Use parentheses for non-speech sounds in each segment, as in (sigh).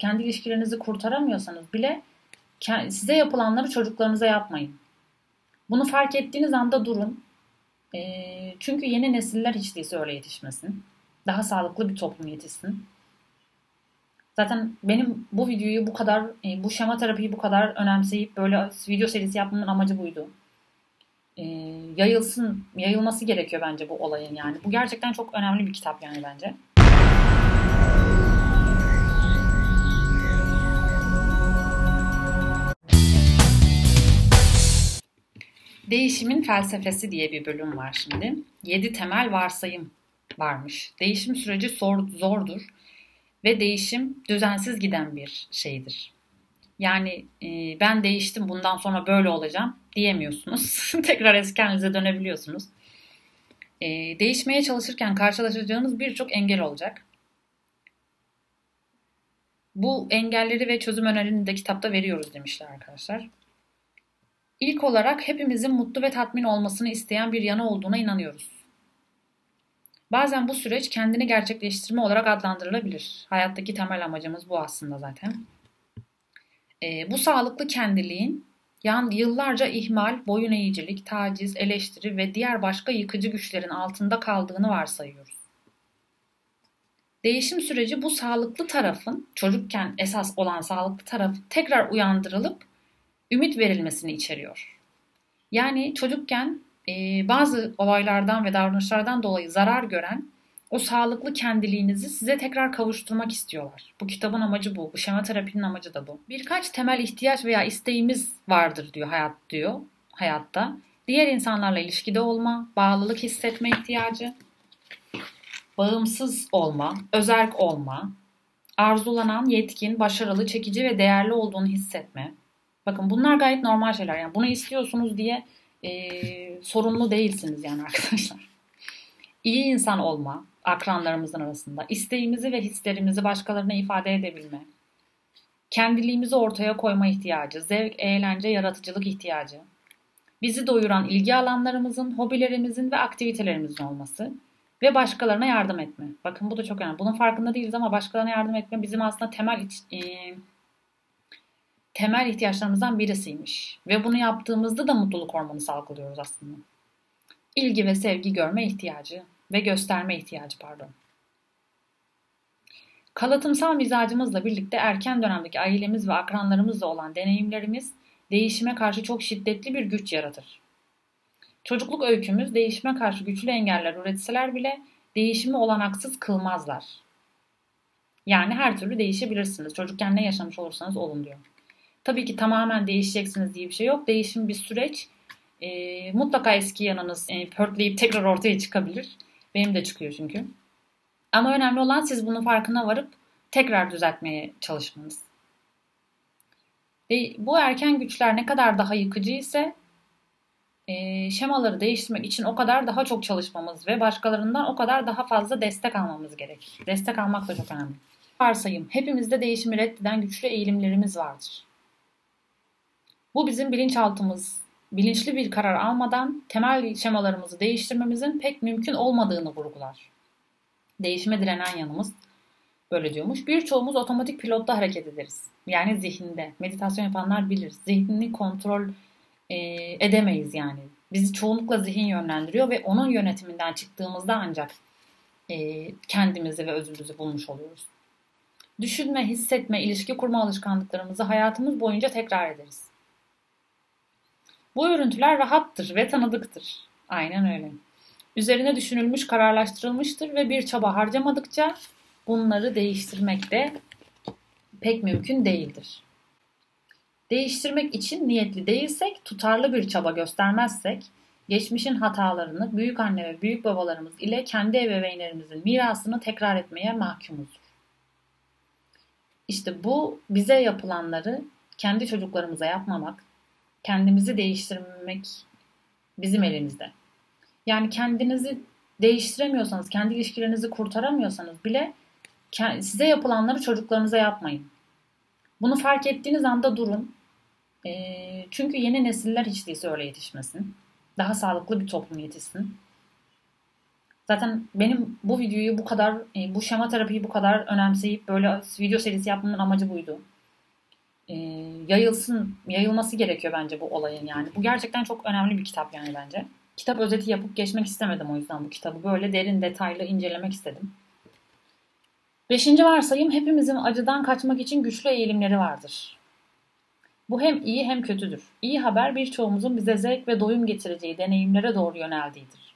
kendi ilişkilerinizi kurtaramıyorsanız bile size yapılanları çocuklarınıza yapmayın. Bunu fark ettiğiniz anda durun. E, çünkü yeni nesiller hiç değilse öyle yetişmesin. Daha sağlıklı bir toplum yetişsin. Zaten benim bu videoyu bu kadar, e, bu şema terapiyi bu kadar önemseyip böyle video serisi yapmamın amacı buydu. E, yayılsın, yayılması gerekiyor bence bu olayın yani. Bu gerçekten çok önemli bir kitap yani bence. Değişimin felsefesi diye bir bölüm var şimdi. Yedi temel varsayım varmış. Değişim süreci zor, zordur ve değişim düzensiz giden bir şeydir. Yani e, ben değiştim bundan sonra böyle olacağım diyemiyorsunuz. (laughs) Tekrar eski halinize dönebiliyorsunuz. E, değişmeye çalışırken karşılaşacağınız birçok engel olacak. Bu engelleri ve çözüm önerilerini de kitapta veriyoruz demişler arkadaşlar. İlk olarak hepimizin mutlu ve tatmin olmasını isteyen bir yanı olduğuna inanıyoruz. Bazen bu süreç kendini gerçekleştirme olarak adlandırılabilir. Hayattaki temel amacımız bu aslında zaten. E, bu sağlıklı kendiliğin yan yıllarca ihmal, boyun eğicilik, taciz, eleştiri ve diğer başka yıkıcı güçlerin altında kaldığını varsayıyoruz. Değişim süreci bu sağlıklı tarafın, çocukken esas olan sağlıklı tarafı tekrar uyandırılıp ümit verilmesini içeriyor. Yani çocukken e, bazı olaylardan ve davranışlardan dolayı zarar gören o sağlıklı kendiliğinizi size tekrar kavuşturmak istiyorlar. Bu kitabın amacı bu. Bu şema terapinin amacı da bu. Birkaç temel ihtiyaç veya isteğimiz vardır diyor hayat diyor hayatta. Diğer insanlarla ilişkide olma, bağlılık hissetme ihtiyacı, bağımsız olma, özerk olma, arzulanan, yetkin, başarılı, çekici ve değerli olduğunu hissetme. Bakın bunlar gayet normal şeyler. Yani bunu istiyorsunuz diye e, sorumlu değilsiniz yani arkadaşlar. İyi insan olma akranlarımızın arasında. isteğimizi ve hislerimizi başkalarına ifade edebilme. Kendiliğimizi ortaya koyma ihtiyacı, zevk, eğlence, yaratıcılık ihtiyacı. Bizi doyuran ilgi alanlarımızın, hobilerimizin ve aktivitelerimizin olması ve başkalarına yardım etme. Bakın bu da çok önemli. Bunun farkında değiliz ama başkalarına yardım etme bizim aslında temel iç, e, temel ihtiyaçlarımızdan birisiymiş. Ve bunu yaptığımızda da mutluluk hormonu salgılıyoruz aslında. İlgi ve sevgi görme ihtiyacı ve gösterme ihtiyacı pardon. Kalıtımsal mizacımızla birlikte erken dönemdeki ailemiz ve akranlarımızla olan deneyimlerimiz değişime karşı çok şiddetli bir güç yaratır. Çocukluk öykümüz değişime karşı güçlü engeller üretseler bile değişimi olanaksız kılmazlar. Yani her türlü değişebilirsiniz. Çocukken ne yaşamış olursanız olun diyor. Tabii ki tamamen değişeceksiniz diye bir şey yok. Değişim bir süreç. E, mutlaka eski yanınız e, pörtleyip tekrar ortaya çıkabilir. Benim de çıkıyor çünkü. Ama önemli olan siz bunun farkına varıp tekrar düzeltmeye çalışmanız. Ve bu erken güçler ne kadar daha yıkıcı ise e, şemaları değiştirmek için o kadar daha çok çalışmamız ve başkalarından o kadar daha fazla destek almamız gerek. Destek almak da çok önemli. Varsayım, hepimizde değişimi reddeden güçlü eğilimlerimiz vardır. Bu bizim bilinçaltımız bilinçli bir karar almadan temel şemalarımızı değiştirmemizin pek mümkün olmadığını vurgular. Değişime direnen yanımız böyle diyormuş. Birçoğumuz otomatik pilotta hareket ederiz. Yani zihinde. Meditasyon yapanlar bilir. Zihnini kontrol e, edemeyiz yani. Bizi çoğunlukla zihin yönlendiriyor ve onun yönetiminden çıktığımızda ancak e, kendimizi ve özümüzü bulmuş oluyoruz. Düşünme, hissetme, ilişki kurma alışkanlıklarımızı hayatımız boyunca tekrar ederiz. Bu örüntüler rahattır ve tanıdıktır. Aynen öyle. Üzerine düşünülmüş, kararlaştırılmıştır ve bir çaba harcamadıkça bunları değiştirmek de pek mümkün değildir. Değiştirmek için niyetli değilsek, tutarlı bir çaba göstermezsek, geçmişin hatalarını büyük anne ve büyük babalarımız ile kendi ebeveynlerimizin mirasını tekrar etmeye mahkumuzdur. İşte bu bize yapılanları kendi çocuklarımıza yapmamak, kendimizi değiştirmek bizim elimizde. Yani kendinizi değiştiremiyorsanız, kendi ilişkilerinizi kurtaramıyorsanız bile size yapılanları çocuklarınıza yapmayın. Bunu fark ettiğiniz anda durun. E, çünkü yeni nesiller hiç değilse öyle yetişmesin. Daha sağlıklı bir toplum yetişsin. Zaten benim bu videoyu bu kadar, e, bu şema terapiyi bu kadar önemseyip böyle video serisi yapmamın amacı buydu. E, yayılsın, yayılması gerekiyor bence bu olayın yani. Bu gerçekten çok önemli bir kitap yani bence. Kitap özeti yapıp geçmek istemedim o yüzden bu kitabı. Böyle derin detaylı incelemek istedim. Beşinci varsayım hepimizin acıdan kaçmak için güçlü eğilimleri vardır. Bu hem iyi hem kötüdür. İyi haber birçoğumuzun bize zevk ve doyum getireceği deneyimlere doğru yöneldiğidir.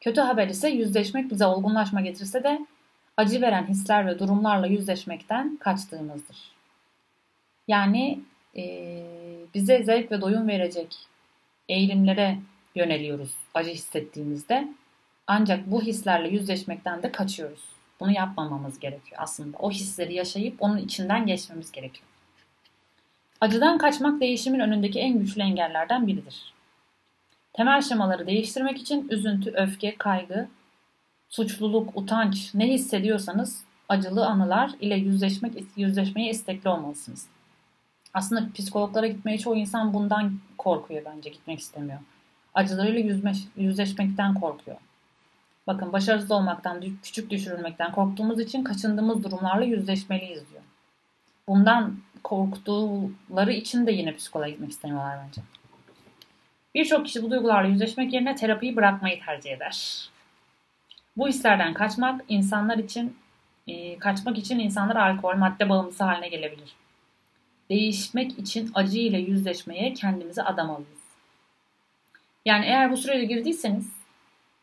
Kötü haber ise yüzleşmek bize olgunlaşma getirse de acı veren hisler ve durumlarla yüzleşmekten kaçtığımızdır. Yani e, bize zevk ve doyum verecek eğilimlere yöneliyoruz acı hissettiğimizde. Ancak bu hislerle yüzleşmekten de kaçıyoruz. Bunu yapmamamız gerekiyor aslında. O hisleri yaşayıp onun içinden geçmemiz gerekiyor. Acıdan kaçmak değişimin önündeki en güçlü engellerden biridir. Temel şemaları değiştirmek için üzüntü, öfke, kaygı, suçluluk, utanç ne hissediyorsanız acılı anılar ile yüzleşmek yüzleşmeye istekli olmalısınız. Aslında psikologlara gitmeye çoğu insan bundan korkuyor bence gitmek istemiyor. Acılarıyla yüzme, yüzleşmekten korkuyor. Bakın başarısız olmaktan, küçük düşürülmekten korktuğumuz için kaçındığımız durumlarla yüzleşmeliyiz diyor. Bundan korktuğları için de yine psikoloğa gitmek istemiyorlar bence. Birçok kişi bu duygularla yüzleşmek yerine terapiyi bırakmayı tercih eder. Bu hislerden kaçmak insanlar için e, kaçmak için insanlar alkol, madde bağımlısı haline gelebilir. Değişmek için acı ile yüzleşmeye kendimizi adamalıyız. Yani eğer bu sürece girdiyseniz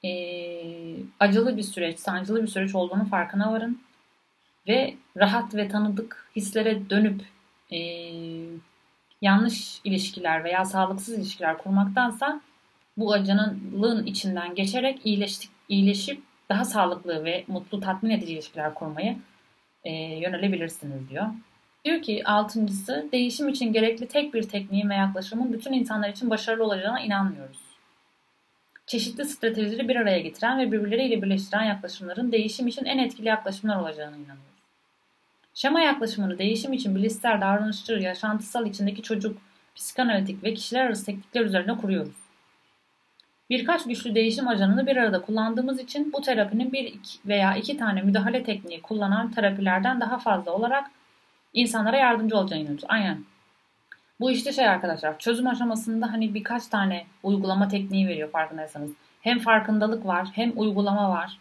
e, acılı bir süreç, sancılı bir süreç olduğunu farkına varın ve rahat ve tanıdık hislere dönüp e, yanlış ilişkiler veya sağlıksız ilişkiler kurmaktansa bu acınılığın içinden geçerek iyileştik, iyileşip daha sağlıklı ve mutlu tatmin edici ilişkiler kurmayı e, yönelebilirsiniz diyor. Diyor ki altıncısı değişim için gerekli tek bir tekniğin ve yaklaşımın bütün insanlar için başarılı olacağına inanmıyoruz. Çeşitli stratejileri bir araya getiren ve birbirleriyle birleştiren yaklaşımların değişim için en etkili yaklaşımlar olacağına inanıyoruz. Şema yaklaşımını değişim için bilişsel, davranışçı, yaşantısal içindeki çocuk, psikanalitik ve kişiler arası teknikler üzerine kuruyoruz. Birkaç güçlü değişim ajanını bir arada kullandığımız için bu terapinin bir veya iki tane müdahale tekniği kullanan terapilerden daha fazla olarak insanlara yardımcı olacağını inanıyoruz. Aynen. Bu işte şey arkadaşlar çözüm aşamasında hani birkaç tane uygulama tekniği veriyor farkındaysanız. Hem farkındalık var hem uygulama var.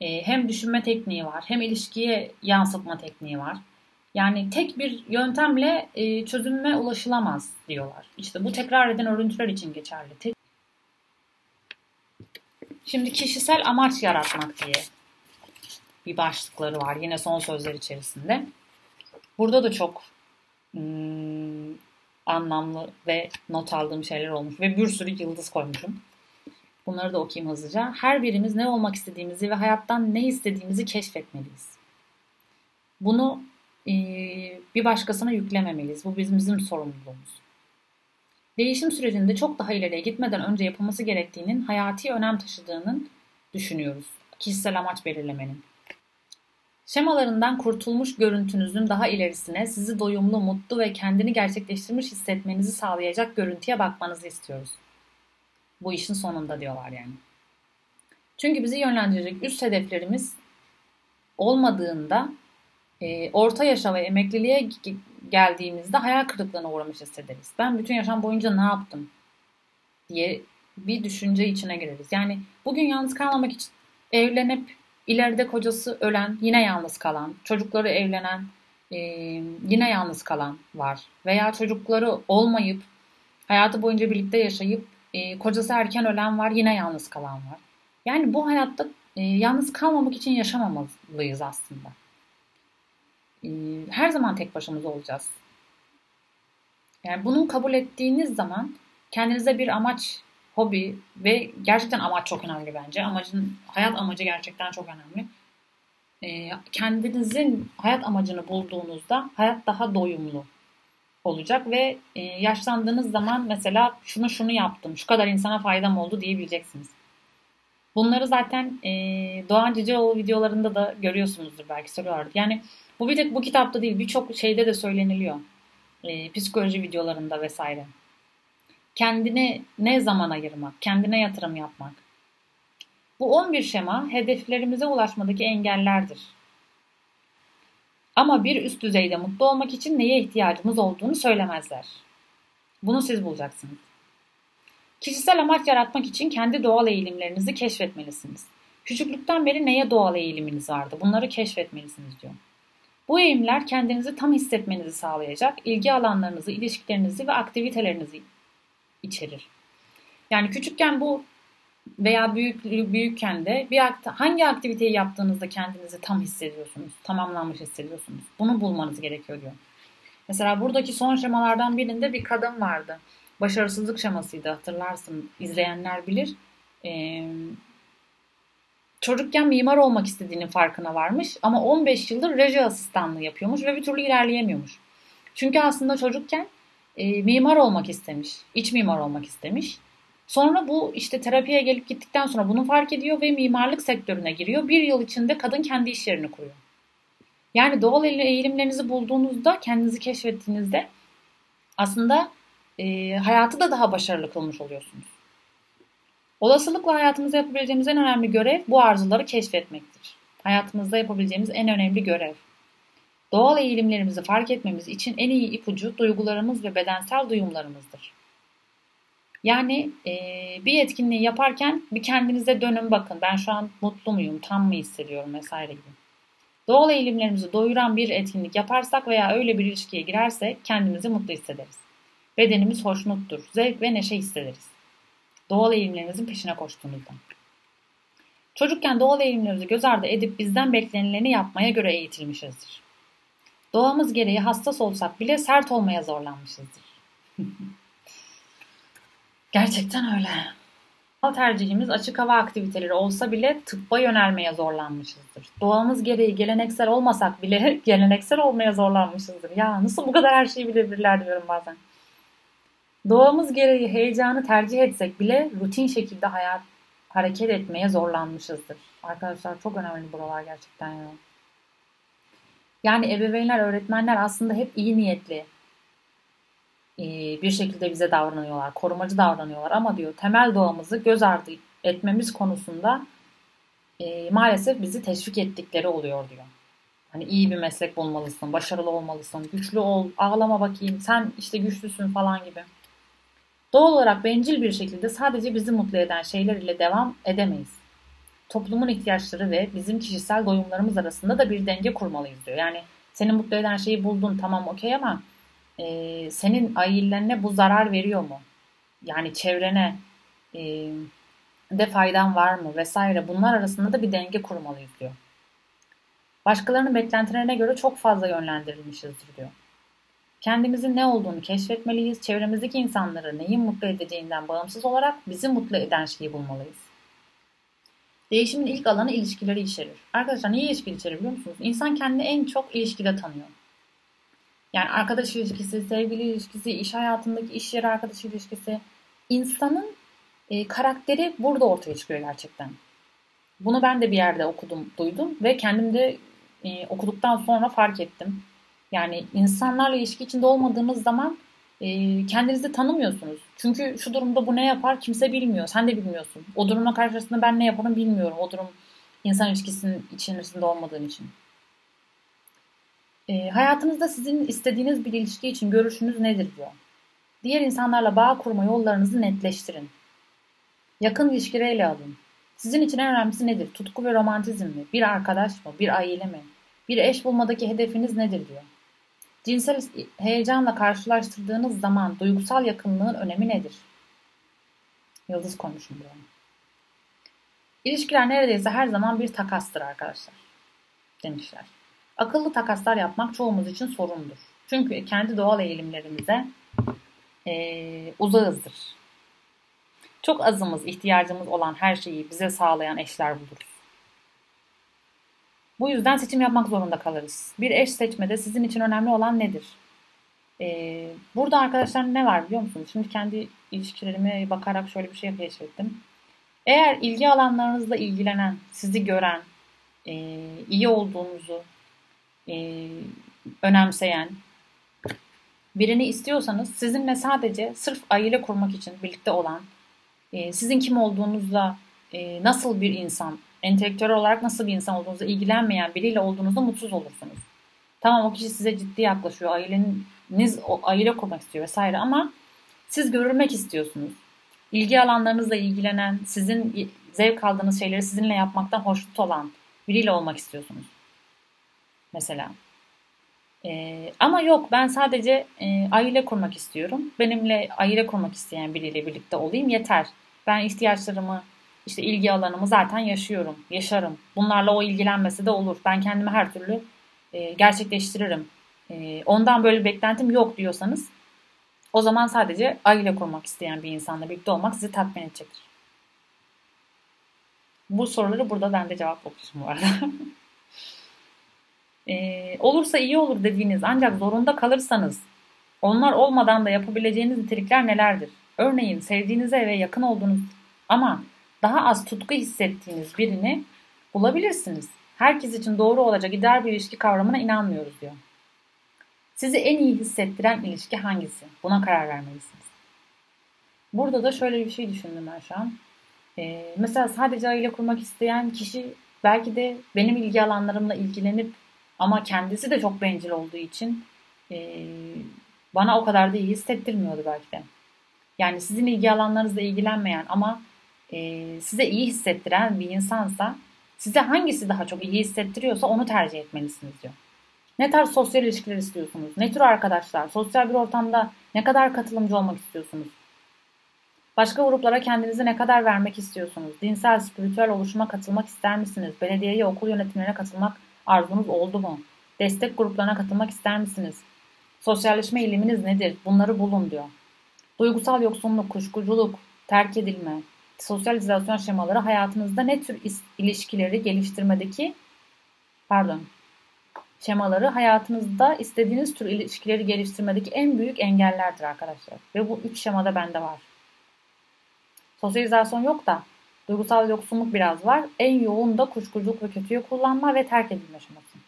E, hem düşünme tekniği var, hem ilişkiye yansıtma tekniği var. Yani tek bir yöntemle e, çözüme ulaşılamaz diyorlar. İşte bu tekrar eden örüntüler için geçerli. Şimdi kişisel amaç yaratmak diye bir başlıkları var yine son sözler içerisinde. Burada da çok hmm, anlamlı ve not aldığım şeyler olmuş ve bir sürü yıldız koymuşum. Bunları da okuyayım hızlıca. Her birimiz ne olmak istediğimizi ve hayattan ne istediğimizi keşfetmeliyiz. Bunu e, bir başkasına yüklememeliyiz. Bu bizim, bizim sorumluluğumuz. Değişim sürecinde çok daha ileriye gitmeden önce yapılması gerektiğinin hayati önem taşıdığının düşünüyoruz. Kişisel amaç belirlemenin. Şemalarından kurtulmuş görüntünüzün daha ilerisine sizi doyumlu, mutlu ve kendini gerçekleştirmiş hissetmenizi sağlayacak görüntüye bakmanızı istiyoruz. Bu işin sonunda diyorlar yani. Çünkü bizi yönlendirecek üst hedeflerimiz olmadığında e, orta yaşa ve emekliliğe geldiğimizde hayal kırıklığına uğramış hissederiz. Ben bütün yaşam boyunca ne yaptım diye bir düşünce içine gireriz. Yani bugün yalnız kalmamak için evlenip ileride kocası ölen, yine yalnız kalan, çocukları evlenen, e, yine yalnız kalan var. Veya çocukları olmayıp hayatı boyunca birlikte yaşayıp e, kocası erken ölen var, yine yalnız kalan var. Yani bu hayatta e, yalnız kalmamak için yaşamamalıyız aslında. Her zaman tek başımıza olacağız. Yani bunu kabul ettiğiniz zaman kendinize bir amaç, hobi ve gerçekten amaç çok önemli bence. Amacın, hayat amacı gerçekten çok önemli. E, kendinizin hayat amacını bulduğunuzda hayat daha doyumlu olacak ve e, yaşlandığınız zaman mesela şunu şunu yaptım, şu kadar insana faydam oldu diyebileceksiniz. Bunları zaten e, Doğan Cicioğlu videolarında da görüyorsunuzdur belki soruyorlardı. Yani bu bir tek bu kitapta değil birçok şeyde de söyleniliyor. E, psikoloji videolarında vesaire. Kendine ne zaman ayırmak, kendine yatırım yapmak. Bu 11 şema hedeflerimize ulaşmadaki engellerdir. Ama bir üst düzeyde mutlu olmak için neye ihtiyacımız olduğunu söylemezler. Bunu siz bulacaksınız. Kişisel amaç yaratmak için kendi doğal eğilimlerinizi keşfetmelisiniz. Küçüklükten beri neye doğal eğiliminiz vardı? Bunları keşfetmelisiniz diyor. Bu eğilimler kendinizi tam hissetmenizi sağlayacak, ilgi alanlarınızı, ilişkilerinizi ve aktivitelerinizi içerir. Yani küçükken bu veya büyük büyükken de bir hangi aktiviteyi yaptığınızda kendinizi tam hissediyorsunuz, tamamlanmış hissediyorsunuz. Bunu bulmanız gerekiyor diyor. Mesela buradaki son şemalardan birinde bir kadın vardı. Başarısızlık şemasıydı hatırlarsın. izleyenler bilir. Ee, çocukken mimar olmak istediğinin farkına varmış ama 15 yıldır reji asistanlığı yapıyormuş ve bir türlü ilerleyemiyormuş. Çünkü aslında çocukken e, mimar olmak istemiş, iç mimar olmak istemiş. Sonra bu işte terapiye gelip gittikten sonra bunu fark ediyor ve mimarlık sektörüne giriyor. Bir yıl içinde kadın kendi iş yerini kuruyor. Yani doğal eğilimlerinizi bulduğunuzda, kendinizi keşfettiğinizde aslında e, hayatı da daha başarılı kılmış oluyorsunuz. Olasılıkla hayatımızda yapabileceğimiz en önemli görev bu arzuları keşfetmektir. Hayatımızda yapabileceğimiz en önemli görev. Doğal eğilimlerimizi fark etmemiz için en iyi ipucu duygularımız ve bedensel duyumlarımızdır. Yani e, bir etkinliği yaparken bir kendinize dönün bakın. Ben şu an mutlu muyum, tam mı hissediyorum vesaire gibi. Doğal eğilimlerimizi doyuran bir etkinlik yaparsak veya öyle bir ilişkiye girersek kendimizi mutlu hissederiz. Bedenimiz hoşnuttur, zevk ve neşe hissederiz. Doğal eğilimlerimizin peşine koştuğumuzda. Çocukken doğal eğilimlerimizi göz ardı edip bizden beklenileni yapmaya göre eğitilmişizdir. Doğamız gereği hassas olsak bile sert olmaya zorlanmışızdır. (laughs) Gerçekten öyle. Tercihimiz açık hava aktiviteleri olsa bile tıbba yönelmeye zorlanmışızdır. Doğamız gereği geleneksel olmasak bile (laughs) geleneksel olmaya zorlanmışızdır. Ya nasıl bu kadar her şeyi bilebilirler diyorum bazen. Doğamız gereği heyecanı tercih etsek bile rutin şekilde hayat hareket etmeye zorlanmışızdır. Arkadaşlar çok önemli buralar gerçekten ya. Yani ebeveynler, öğretmenler aslında hep iyi niyetli bir şekilde bize davranıyorlar, korumacı davranıyorlar ama diyor temel doğamızı göz ardı etmemiz konusunda e, maalesef bizi teşvik ettikleri oluyor diyor. Hani iyi bir meslek bulmalısın, başarılı olmalısın, güçlü ol, ağlama bakayım, sen işte güçlüsün falan gibi. Doğal olarak bencil bir şekilde sadece bizi mutlu eden şeyler ile devam edemeyiz. Toplumun ihtiyaçları ve bizim kişisel doyumlarımız arasında da bir denge kurmalıyız diyor. Yani seni mutlu eden şeyi buldun tamam okey ama e, senin ailenine bu zarar veriyor mu? Yani çevrene e, de faydan var mı vesaire bunlar arasında da bir denge kurmalıyız diyor. Başkalarının beklentilerine göre çok fazla yönlendirilmişizdir diyor. Kendimizin ne olduğunu keşfetmeliyiz. Çevremizdeki insanları neyin mutlu edeceğinden bağımsız olarak bizi mutlu eden şeyi bulmalıyız. Değişimin ilk alanı ilişkileri içerir. Arkadaşlar niye ilişki içerir biliyor musunuz? İnsan kendini en çok ilişkide tanıyor. Yani arkadaş ilişkisi, sevgili ilişkisi, iş hayatındaki iş yeri arkadaş ilişkisi. insanın e, karakteri burada ortaya çıkıyor gerçekten. Bunu ben de bir yerde okudum, duydum ve kendim de e, okuduktan sonra fark ettim. Yani insanlarla ilişki içinde olmadığınız zaman kendinizi tanımıyorsunuz. Çünkü şu durumda bu ne yapar kimse bilmiyor. Sen de bilmiyorsun. O durumla karşısında ben ne yaparım bilmiyorum. O durum insan ilişkisinin içerisinde olmadığım için. E, hayatınızda sizin istediğiniz bir ilişki için görüşünüz nedir diyor. Diğer insanlarla bağ kurma yollarınızı netleştirin. Yakın ilişkileri ele alın. Sizin için en önemlisi nedir? Tutku ve romantizm mi? Bir arkadaş mı? Bir aile mi? Bir eş bulmadaki hedefiniz nedir diyor. Cinsel heyecanla karşılaştırdığınız zaman duygusal yakınlığın önemi nedir? Yıldız konuşun diyor. İlişkiler neredeyse her zaman bir takastır arkadaşlar. Demişler. Akıllı takaslar yapmak çoğumuz için sorundur. Çünkü kendi doğal eğilimlerimize e, uzağızdır. Çok azımız ihtiyacımız olan her şeyi bize sağlayan eşler buluruz. Bu yüzden seçim yapmak zorunda kalırız. Bir eş seçmede sizin için önemli olan nedir? Ee, burada arkadaşlar ne var biliyor musunuz? Şimdi kendi ilişkilerime bakarak şöyle bir şey keşfettim. Eğer ilgi alanlarınızla ilgilenen, sizi gören, e, iyi olduğunuzu e, önemseyen birini istiyorsanız sizinle sadece sırf aile kurmak için birlikte olan, e, sizin kim olduğunuzla e, nasıl bir insan, entelektüel olarak nasıl bir insan olduğunuzu ilgilenmeyen biriyle olduğunuzda mutsuz olursunuz. Tamam o kişi size ciddi yaklaşıyor, aileniz aile kurmak istiyor vesaire ama siz görülmek istiyorsunuz. İlgi alanlarınızla ilgilenen, sizin zevk aldığınız şeyleri sizinle yapmaktan hoşnut olan biriyle olmak istiyorsunuz. Mesela. Ee, ama yok ben sadece e, aile kurmak istiyorum. Benimle aile kurmak isteyen biriyle birlikte olayım yeter. Ben ihtiyaçlarımı, işte ilgi alanımı zaten yaşıyorum, yaşarım. Bunlarla o ilgilenmesi de olur. Ben kendimi her türlü e, gerçekleştiririm. E, ondan böyle beklentim yok diyorsanız o zaman sadece aile kurmak isteyen bir insanla birlikte olmak sizi tatmin edecektir. Bu soruları burada ben de cevaplamışım bu arada. ee, (laughs) olursa iyi olur dediğiniz ancak zorunda kalırsanız onlar olmadan da yapabileceğiniz nitelikler nelerdir? Örneğin sevdiğinize ve yakın olduğunuz ama daha az tutku hissettiğiniz birini bulabilirsiniz. Herkes için doğru olacak ideal bir ilişki kavramına inanmıyoruz diyor. Sizi en iyi hissettiren ilişki hangisi? Buna karar vermelisiniz. Burada da şöyle bir şey düşündüm ben şu an. Ee, mesela sadece aile kurmak isteyen kişi belki de benim ilgi alanlarımla ilgilenip ama kendisi de çok bencil olduğu için e, bana o kadar da iyi hissettirmiyordu belki de. Yani sizin ilgi alanlarınızla ilgilenmeyen ama e, size iyi hissettiren bir insansa size hangisi daha çok iyi hissettiriyorsa onu tercih etmelisiniz diyor. Ne tarz sosyal ilişkiler istiyorsunuz? Ne tür arkadaşlar? Sosyal bir ortamda ne kadar katılımcı olmak istiyorsunuz? Başka gruplara kendinizi ne kadar vermek istiyorsunuz? Dinsel, spiritüel oluşuma katılmak ister misiniz? Belediyeye, okul yönetimlerine katılmak arzunuz oldu mu? Destek gruplarına katılmak ister misiniz? Sosyalleşme eğiliminiz nedir? Bunları bulun diyor. Duygusal yoksunluk, kuşkuculuk, terk edilme, sosyal izlasyon şemaları hayatınızda ne tür ilişkileri geliştirmedeki pardon şemaları hayatınızda istediğiniz tür ilişkileri geliştirmedeki en büyük engellerdir arkadaşlar. Ve bu üç şemada bende var. Sosyalizasyon yok da duygusal yoksunluk biraz var. En yoğun da kuşkuculuk ve kötüyü kullanma ve terk edilme şeması.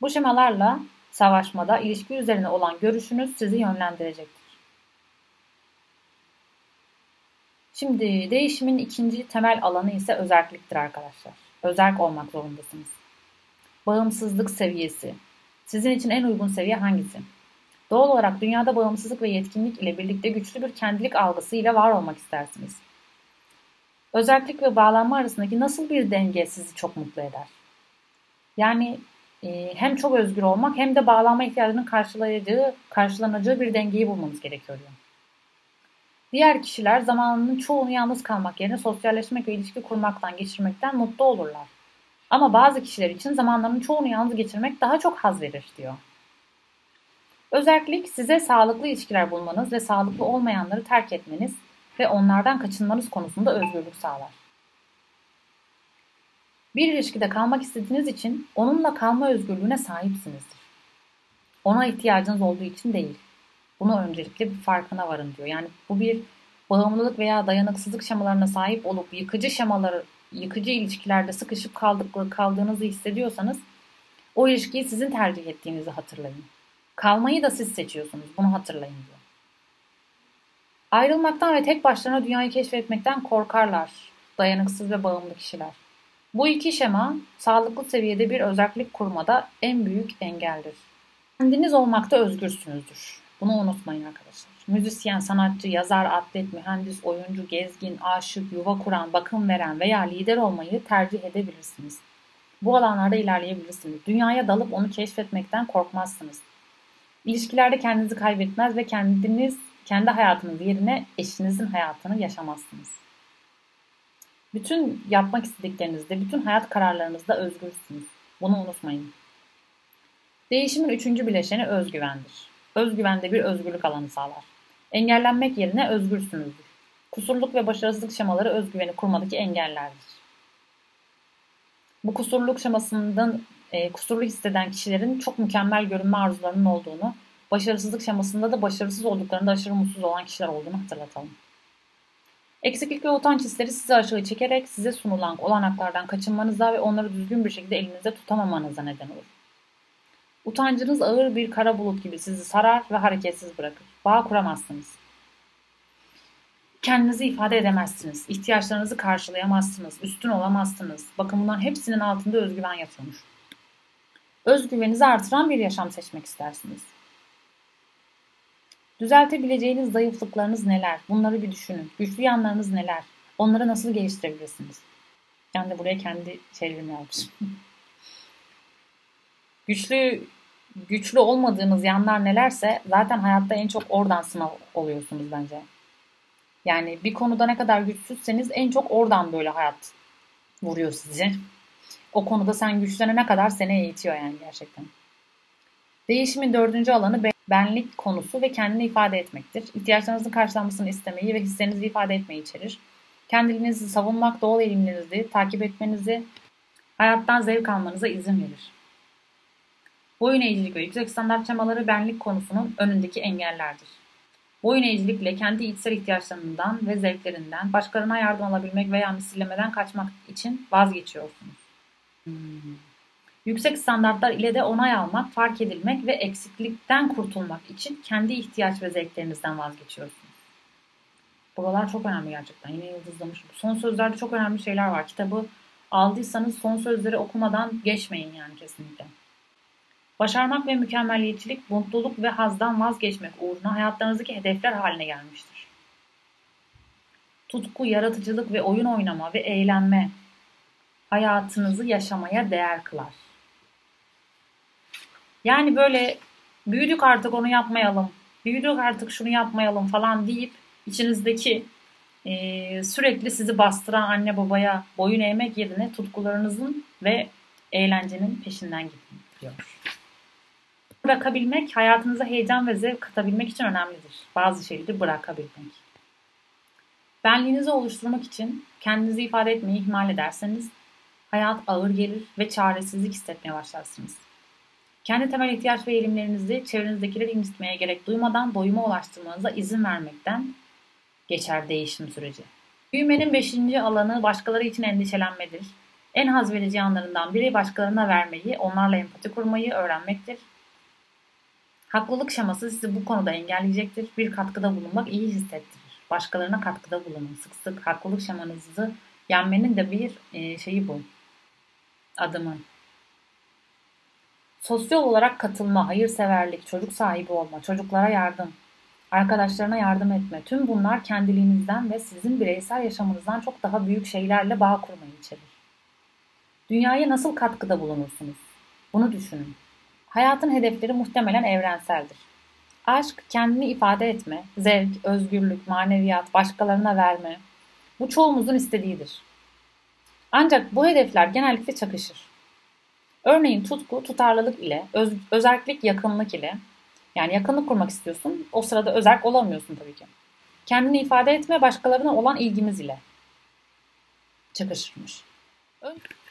Bu şemalarla savaşmada ilişki üzerine olan görüşünüz sizi yönlendirecektir. Şimdi değişimin ikinci temel alanı ise özerkliktir arkadaşlar. Özerk olmak zorundasınız. Bağımsızlık seviyesi. Sizin için en uygun seviye hangisi? Doğal olarak dünyada bağımsızlık ve yetkinlik ile birlikte güçlü bir kendilik algısı ile var olmak istersiniz. Özellik ve bağlanma arasındaki nasıl bir denge sizi çok mutlu eder? Yani e, hem çok özgür olmak hem de bağlanma ihtiyacının karşılayacağı, karşılanacağı bir dengeyi bulmamız gerekiyor. Diğer kişiler zamanının çoğunu yalnız kalmak yerine sosyalleşmek ve ilişki kurmaktan geçirmekten mutlu olurlar. Ama bazı kişiler için zamanlarının çoğunu yalnız geçirmek daha çok haz verir diyor. Özellik size sağlıklı ilişkiler bulmanız ve sağlıklı olmayanları terk etmeniz ve onlardan kaçınmanız konusunda özgürlük sağlar. Bir ilişkide kalmak istediğiniz için onunla kalma özgürlüğüne sahipsinizdir. Ona ihtiyacınız olduğu için değil. Bunu öncelikle bir farkına varın diyor. Yani bu bir bağımlılık veya dayanıksızlık şemalarına sahip olup yıkıcı şemaları, yıkıcı ilişkilerde sıkışıp kaldık, kaldığınızı hissediyorsanız o ilişkiyi sizin tercih ettiğinizi hatırlayın. Kalmayı da siz seçiyorsunuz. Bunu hatırlayın diyor. Ayrılmaktan ve tek başlarına dünyayı keşfetmekten korkarlar. Dayanıksız ve bağımlı kişiler. Bu iki şema sağlıklı seviyede bir özellik kurmada en büyük engeldir. Kendiniz olmakta özgürsünüzdür. Bunu unutmayın arkadaşlar. Müzisyen, sanatçı, yazar, atlet, mühendis, oyuncu, gezgin, aşık, yuva kuran, bakım veren veya lider olmayı tercih edebilirsiniz. Bu alanlarda ilerleyebilirsiniz. Dünyaya dalıp onu keşfetmekten korkmazsınız. İlişkilerde kendinizi kaybetmez ve kendiniz kendi hayatınız yerine eşinizin hayatını yaşamazsınız. Bütün yapmak istediklerinizde, bütün hayat kararlarınızda özgürsünüz. Bunu unutmayın. Değişimin üçüncü bileşeni özgüvendir. Özgüven de bir özgürlük alanı sağlar. Engellenmek yerine özgürsünüzdür. Kusurluk ve başarısızlık şemaları özgüveni kurmadaki engellerdir. Bu kusurluk şemasından e, kusurlu hisseden kişilerin çok mükemmel görünme arzularının olduğunu, başarısızlık şemasında da başarısız olduklarında aşırı mutsuz olan kişiler olduğunu hatırlatalım. Eksiklik ve utanç hisleri sizi aşağı çekerek size sunulan olanaklardan kaçınmanıza ve onları düzgün bir şekilde elinizde tutamamanıza neden olur. Utancınız ağır bir kara bulut gibi sizi sarar ve hareketsiz bırakır. Bağ kuramazsınız. Kendinizi ifade edemezsiniz. ihtiyaçlarınızı karşılayamazsınız. Üstün olamazsınız. Bakın bunların hepsinin altında özgüven yatıyormuş. Özgüveninizi artıran bir yaşam seçmek istersiniz. Düzeltebileceğiniz zayıflıklarınız neler? Bunları bir düşünün. Güçlü yanlarınız neler? Onları nasıl geliştirebilirsiniz? Ben de buraya kendi şeylerimi yapmışım. (laughs) güçlü güçlü olmadığınız yanlar nelerse zaten hayatta en çok oradan sınav oluyorsunuz bence. Yani bir konuda ne kadar güçsüzseniz en çok oradan böyle hayat vuruyor sizi. O konuda sen güçlenene kadar seni eğitiyor yani gerçekten. Değişimin dördüncü alanı benlik konusu ve kendini ifade etmektir. İhtiyaçlarınızın karşılanmasını istemeyi ve hislerinizi ifade etmeyi içerir. Kendinizi savunmak, doğal eğilimlerinizi takip etmenizi, hayattan zevk almanıza izin verir. Boyun eğicilik ve yüksek standart çamaları benlik konusunun önündeki engellerdir. Boyun eğicilikle kendi içsel ihtiyaçlarından ve zevklerinden başkalarına yardım alabilmek veya misillemeden kaçmak için vazgeçiyorsunuz. Hmm. Yüksek standartlar ile de onay almak, fark edilmek ve eksiklikten kurtulmak için kendi ihtiyaç ve zevklerinizden vazgeçiyorsunuz. Buralar çok önemli gerçekten. Yine yıldızlamışım. Son sözlerde çok önemli şeyler var. Kitabı aldıysanız son sözleri okumadan geçmeyin yani kesinlikle. Başarmak ve mükemmelliyetçilik, mutluluk ve hazdan vazgeçmek uğruna hayatlarınızdaki hedefler haline gelmiştir. Tutku, yaratıcılık ve oyun oynama ve eğlenme hayatınızı yaşamaya değer kılar. Yani böyle büyüdük artık onu yapmayalım, büyüdük artık şunu yapmayalım falan deyip içinizdeki e, sürekli sizi bastıran anne babaya boyun eğmek yerine tutkularınızın ve eğlencenin peşinden gidin diyor. Bırakabilmek hayatınıza heyecan ve zevk katabilmek için önemlidir. Bazı şeyleri bırakabilmek. Benliğinizi oluşturmak için kendinizi ifade etmeyi ihmal ederseniz hayat ağır gelir ve çaresizlik hissetmeye başlarsınız. Kendi temel ihtiyaç ve eğilimlerinizi çevrenizdekileri incitmeye gerek duymadan doyuma ulaştırmanıza izin vermekten geçer değişim süreci. Büyümenin beşinci alanı başkaları için endişelenmedir. En haz verici anlarından biri başkalarına vermeyi, onlarla empati kurmayı öğrenmektir. Haklılık şeması sizi bu konuda engelleyecektir. Bir katkıda bulunmak iyi hissettirir. Başkalarına katkıda bulunun. Sık sık haklılık şemanızı yenmenin de bir e, şeyi bu. Adımı. Sosyal olarak katılma, hayırseverlik, çocuk sahibi olma, çocuklara yardım, arkadaşlarına yardım etme. Tüm bunlar kendiliğinizden ve sizin bireysel yaşamınızdan çok daha büyük şeylerle bağ kurmayı içerir. Dünyaya nasıl katkıda bulunursunuz? Bunu düşünün. Hayatın hedefleri muhtemelen evrenseldir. Aşk, kendini ifade etme, zevk, özgürlük, maneviyat, başkalarına verme. Bu çoğumuzun istediğidir. Ancak bu hedefler genellikle çakışır. Örneğin tutku, tutarlılık ile, öz, özerklik, yakınlık ile. Yani yakınlık kurmak istiyorsun, o sırada özerk olamıyorsun tabii ki. Kendini ifade etme, başkalarına olan ilgimiz ile çakışırmış.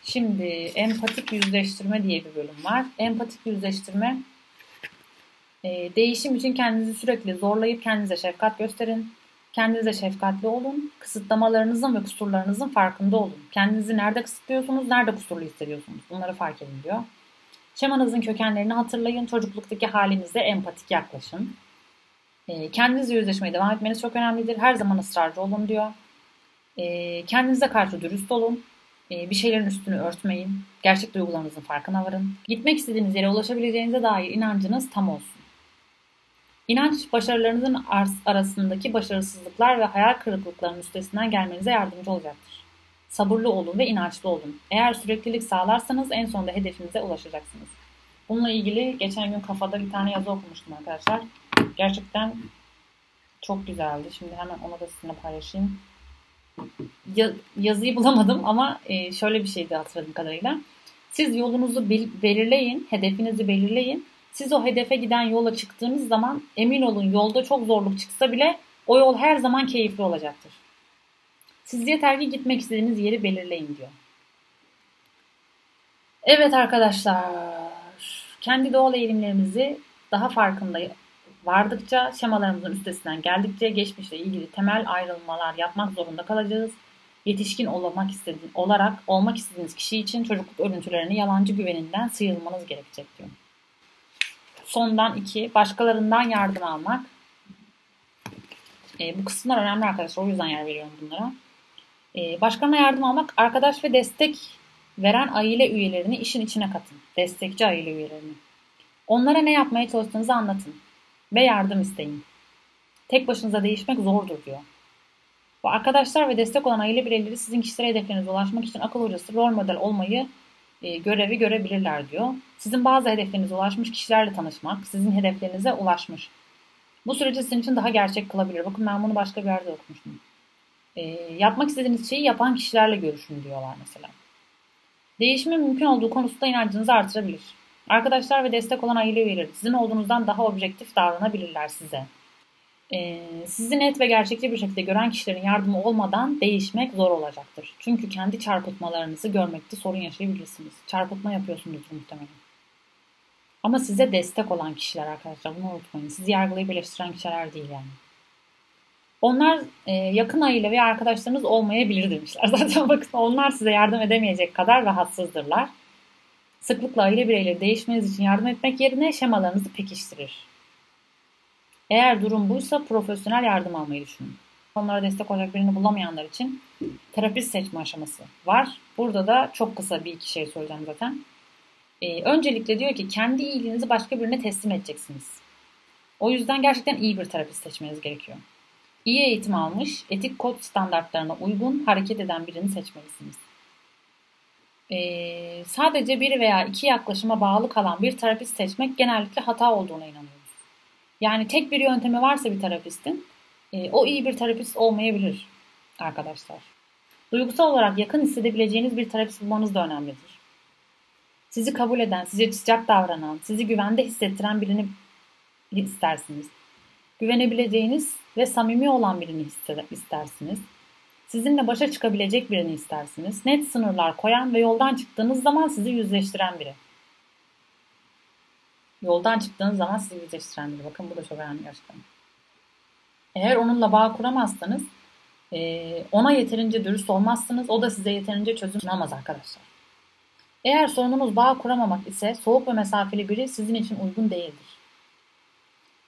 Şimdi empatik yüzleştirme diye bir bölüm var. Empatik yüzleştirme e, değişim için kendinizi sürekli zorlayıp kendinize şefkat gösterin. Kendinize şefkatli olun. Kısıtlamalarınızın ve kusurlarınızın farkında olun. Kendinizi nerede kısıtlıyorsunuz, nerede kusurlu hissediyorsunuz? Bunları fark edin diyor. Şemanızın kökenlerini hatırlayın. Çocukluktaki halinize empatik yaklaşın. E, kendinizle yüzleşmeye devam etmeniz çok önemlidir. Her zaman ısrarcı olun diyor. E, kendinize karşı dürüst olun. E, bir şeylerin üstünü örtmeyin. Gerçek duygularınızın farkına varın. Gitmek istediğiniz yere ulaşabileceğinize dair inancınız tam olsun. İnanç, başarılarınızın arasındaki başarısızlıklar ve hayal kırıklıklarının üstesinden gelmenize yardımcı olacaktır. Sabırlı olun ve inançlı olun. Eğer süreklilik sağlarsanız en sonunda hedefinize ulaşacaksınız. Bununla ilgili geçen gün kafada bir tane yazı okumuştum arkadaşlar. Gerçekten çok güzeldi. Şimdi hemen onu da sizinle paylaşayım. Ya, yazıyı bulamadım ama e, şöyle bir şeydi hatırladığım kadarıyla. Siz yolunuzu belirleyin, hedefinizi belirleyin siz o hedefe giden yola çıktığınız zaman emin olun yolda çok zorluk çıksa bile o yol her zaman keyifli olacaktır. Siz yeter ki gitmek istediğiniz yeri belirleyin diyor. Evet arkadaşlar, kendi doğal eğilimlerimizi daha farkında vardıkça, şemalarımızın üstesinden geldikçe geçmişle ilgili temel ayrılmalar yapmak zorunda kalacağız. Yetişkin olmak istediğin, olarak olmak istediğiniz kişi için çocukluk örüntülerini yalancı güveninden sıyrılmanız gerekecek diyor. Sondan iki, başkalarından yardım almak. E, bu kısımlar önemli arkadaşlar. O yüzden yer veriyorum bunlara. E, başkalarına yardım almak, arkadaş ve destek veren aile üyelerini işin içine katın. Destekçi aile üyelerini. Onlara ne yapmaya çalıştığınızı anlatın. Ve yardım isteyin. Tek başınıza değişmek zordur diyor. Bu arkadaşlar ve destek olan aile bireyleri sizin kişisel hedeflerinize ulaşmak için akıl hocası, rol model olmayı e, görevi görebilirler diyor. Sizin bazı hedeflerinize ulaşmış kişilerle tanışmak, sizin hedeflerinize ulaşmış. Bu süreci sizin için daha gerçek kılabilir. Bakın ben bunu başka bir yerde okumuştum. E, yapmak istediğiniz şeyi yapan kişilerle görüşün diyorlar mesela. Değişimin mümkün olduğu konusunda inancınızı artırabilir. Arkadaşlar ve destek olan aile üyeleri sizin olduğunuzdan daha objektif davranabilirler size. Ee, sizi net ve gerçekçi bir şekilde gören kişilerin yardımı olmadan değişmek zor olacaktır. Çünkü kendi çarpıtmalarınızı görmekte sorun yaşayabilirsiniz. Çarpıtma yapıyorsunuzdur muhtemelen. Ama size destek olan kişiler arkadaşlar bunu unutmayın. Sizi yargılayıp eleştiren kişiler değil yani. Onlar e, yakın aile ve arkadaşlarınız olmayabilir demişler. (laughs) Zaten bakın onlar size yardım edemeyecek kadar rahatsızdırlar. Sıklıkla aile bireyleri değişmeniz için yardım etmek yerine şemalarınızı pekiştirir. Eğer durum buysa profesyonel yardım almayı düşünün. Onlara destek olacak birini bulamayanlar için terapist seçme aşaması var. Burada da çok kısa bir iki şey söyleyeceğim zaten. Ee, öncelikle diyor ki kendi iyiliğinizi başka birine teslim edeceksiniz. O yüzden gerçekten iyi bir terapist seçmeniz gerekiyor. İyi eğitim almış, etik kod standartlarına uygun hareket eden birini seçmelisiniz. Ee, sadece bir veya iki yaklaşıma bağlı kalan bir terapist seçmek genellikle hata olduğuna inanıyoruz. Yani tek bir yöntemi varsa bir terapistin, e, o iyi bir terapist olmayabilir arkadaşlar. Duygusal olarak yakın hissedebileceğiniz bir terapist bulmanız da önemlidir. Sizi kabul eden, size sıcak davranan, sizi güvende hissettiren birini istersiniz. Güvenebileceğiniz ve samimi olan birini istersiniz. Sizinle başa çıkabilecek birini istersiniz. Net sınırlar koyan ve yoldan çıktığınız zaman sizi yüzleştiren biri. Yoldan çıktığınız zaman sizi yüzleştiren biri. Bakın bu da çok önemli gerçekten. Eğer onunla bağ kuramazsanız ona yeterince dürüst olmazsınız. O da size yeterince çözüm sunamaz arkadaşlar. Eğer sorununuz bağ kuramamak ise soğuk ve mesafeli biri sizin için uygun değildir.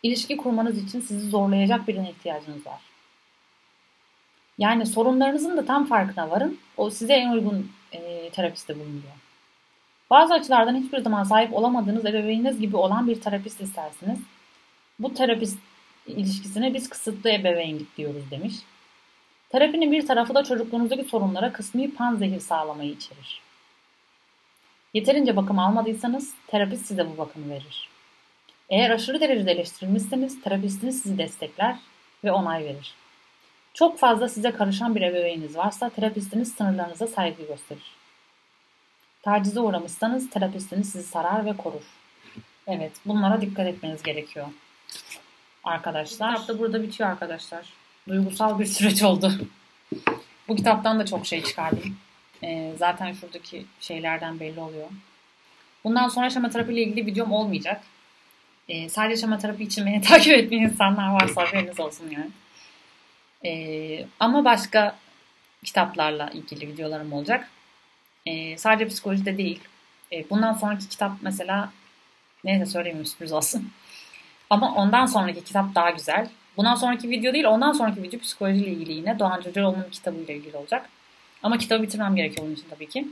İlişki kurmanız için sizi zorlayacak birine ihtiyacınız var. Yani sorunlarınızın da tam farkına varın. O size en uygun e, terapiste bulunuyor. Bazı açılardan hiçbir zaman sahip olamadığınız ebeveyniniz gibi olan bir terapist istersiniz. Bu terapist ilişkisine biz kısıtlı ebeveynlik diyoruz demiş. Terapinin bir tarafı da çocukluğunuzdaki sorunlara kısmi panzehir sağlamayı içerir. Yeterince bakım almadıysanız terapist size bu bakımı verir. Eğer aşırı derecede eleştirilmişseniz terapistiniz sizi destekler ve onay verir. Çok fazla size karışan bir ebeveyniniz varsa terapistiniz sınırlarınıza saygı gösterir. Tacize uğramışsanız terapistiniz sizi sarar ve korur. Evet bunlara dikkat etmeniz gerekiyor. Arkadaşlar. Bu kitap da burada bitiyor arkadaşlar. Duygusal bir süreç oldu. Bu kitaptan da çok şey çıkardım. Ee, zaten şuradaki şeylerden belli oluyor. Bundan sonra şema terapi ile ilgili videom olmayacak. Ee, sadece şema terapi için beni (laughs) takip etmeyen insanlar varsa haberiniz olsun yani. Ee, ama başka kitaplarla ilgili videolarım olacak. Ee, sadece psikolojide değil. Ee, bundan sonraki kitap mesela neyse söyleyeyim sürpriz olsun. (laughs) Ama ondan sonraki kitap daha güzel. Bundan sonraki video değil, ondan sonraki video psikolojiyle ilgili yine. Doğan Cüceloğlu'nun kitabıyla ilgili olacak. Ama kitabı bitirmem gerekiyor onun için tabii ki.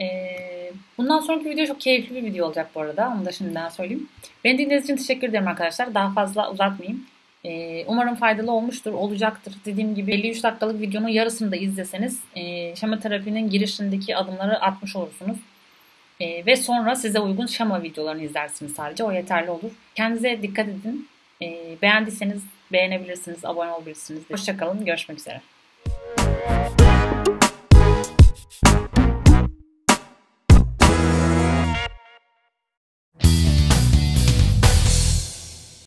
Ee, bundan sonraki video çok keyifli bir video olacak bu arada. Onu da şimdiden söyleyeyim. Beni dinlediğiniz için teşekkür ederim arkadaşlar. Daha fazla uzatmayayım. Ee, umarım faydalı olmuştur, olacaktır. Dediğim gibi 53 dakikalık videonun yarısını da izleseniz e, şema terapinin girişindeki adımları atmış olursunuz. E, ve sonra size uygun şema videolarını izlersiniz sadece. O yeterli olur. Kendinize dikkat edin. E, beğendiyseniz beğenebilirsiniz, abone olabilirsiniz. Hoşçakalın, görüşmek üzere.